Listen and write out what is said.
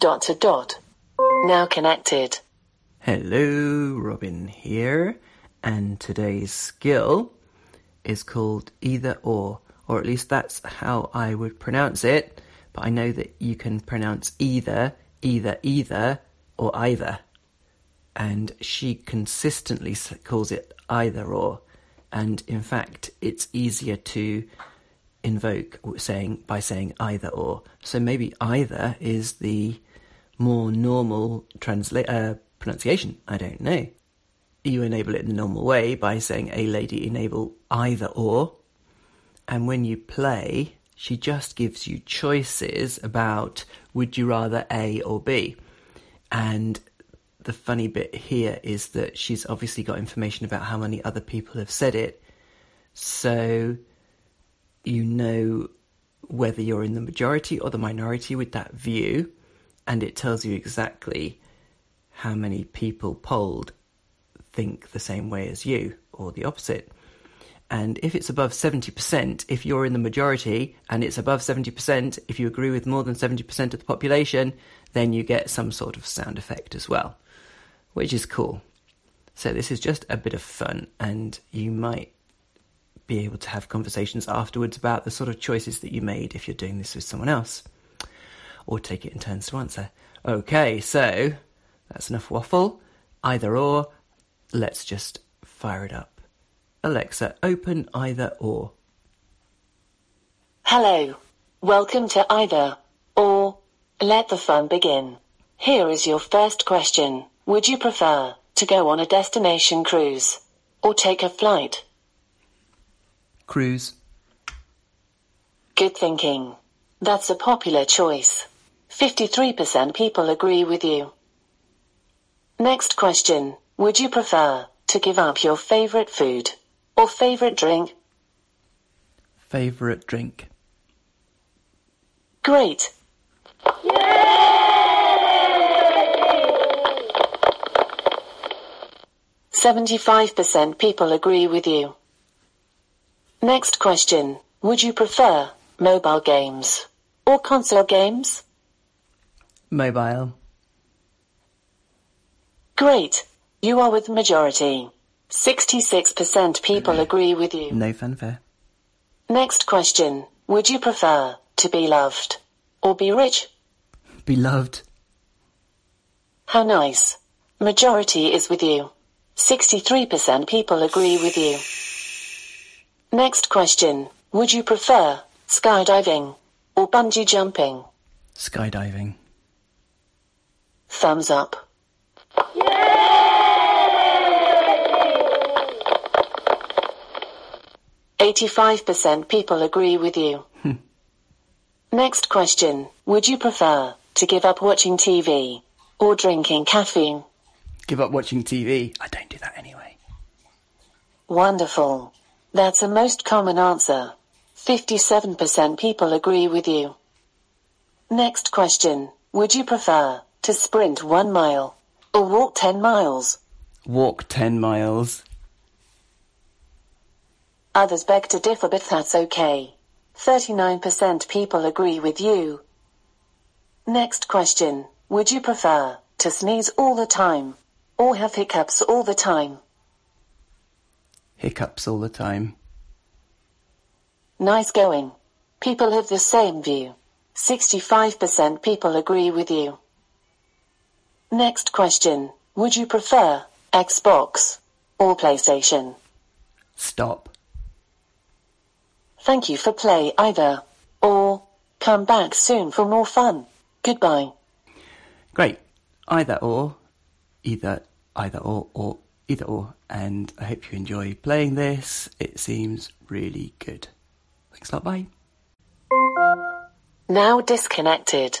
dot to dot. Now connected. Hello, Robin here, and today's skill is called either or, or at least that's how I would pronounce it, but I know that you can pronounce either, either, either, or either. And she consistently calls it either or, and in fact, it's easier to invoke saying by saying either or. So maybe either is the more normal transla- uh, pronunciation. I don't know. You enable it in the normal way by saying a lady enable either or. And when you play, she just gives you choices about would you rather A or B. And the funny bit here is that she's obviously got information about how many other people have said it. So you know whether you're in the majority or the minority with that view, and it tells you exactly how many people polled think the same way as you or the opposite. And if it's above 70%, if you're in the majority and it's above 70%, if you agree with more than 70% of the population, then you get some sort of sound effect as well, which is cool. So this is just a bit of fun, and you might be able to have conversations afterwards about the sort of choices that you made if you're doing this with someone else, or take it in turns to answer. Okay, so that's enough waffle. Either or, let's just fire it up. Alexa, open either or. Hello. Welcome to either or. Let the fun begin. Here is your first question. Would you prefer to go on a destination cruise or take a flight? Cruise. Good thinking. That's a popular choice. 53% people agree with you. Next question. Would you prefer to give up your favorite food or favorite drink? Favourite drink. Great. Seventy-five percent people agree with you. Next question. Would you prefer mobile games or console games? Mobile. Great. You are with the majority. Sixty-six percent people mm-hmm. agree with you. No fanfare. Next question. Would you prefer to be loved or be rich? Beloved. How nice. Majority is with you. 63% people agree with you. Next question. Would you prefer skydiving or bungee jumping? Skydiving. Thumbs up. Eighty-five percent people agree with you. Hmm. Next question. Would you prefer to give up watching TV or drinking caffeine? Give up watching TV. I don't do that anyway. Wonderful. That's a most common answer. 57% people agree with you. Next question. Would you prefer to sprint one mile or walk 10 miles? Walk 10 miles. Others beg to differ, but that's okay. 39% people agree with you. Next question. Would you prefer to sneeze all the time or have hiccups all the time? Hiccups all the time. Nice going. People have the same view. 65% people agree with you. Next question. Would you prefer Xbox or PlayStation? Stop. Thank you for play either or. Come back soon for more fun. Goodbye. Great. Either or. Either, either or, or either or. And I hope you enjoy playing this. It seems really good. Thanks a lot. Bye. Now disconnected.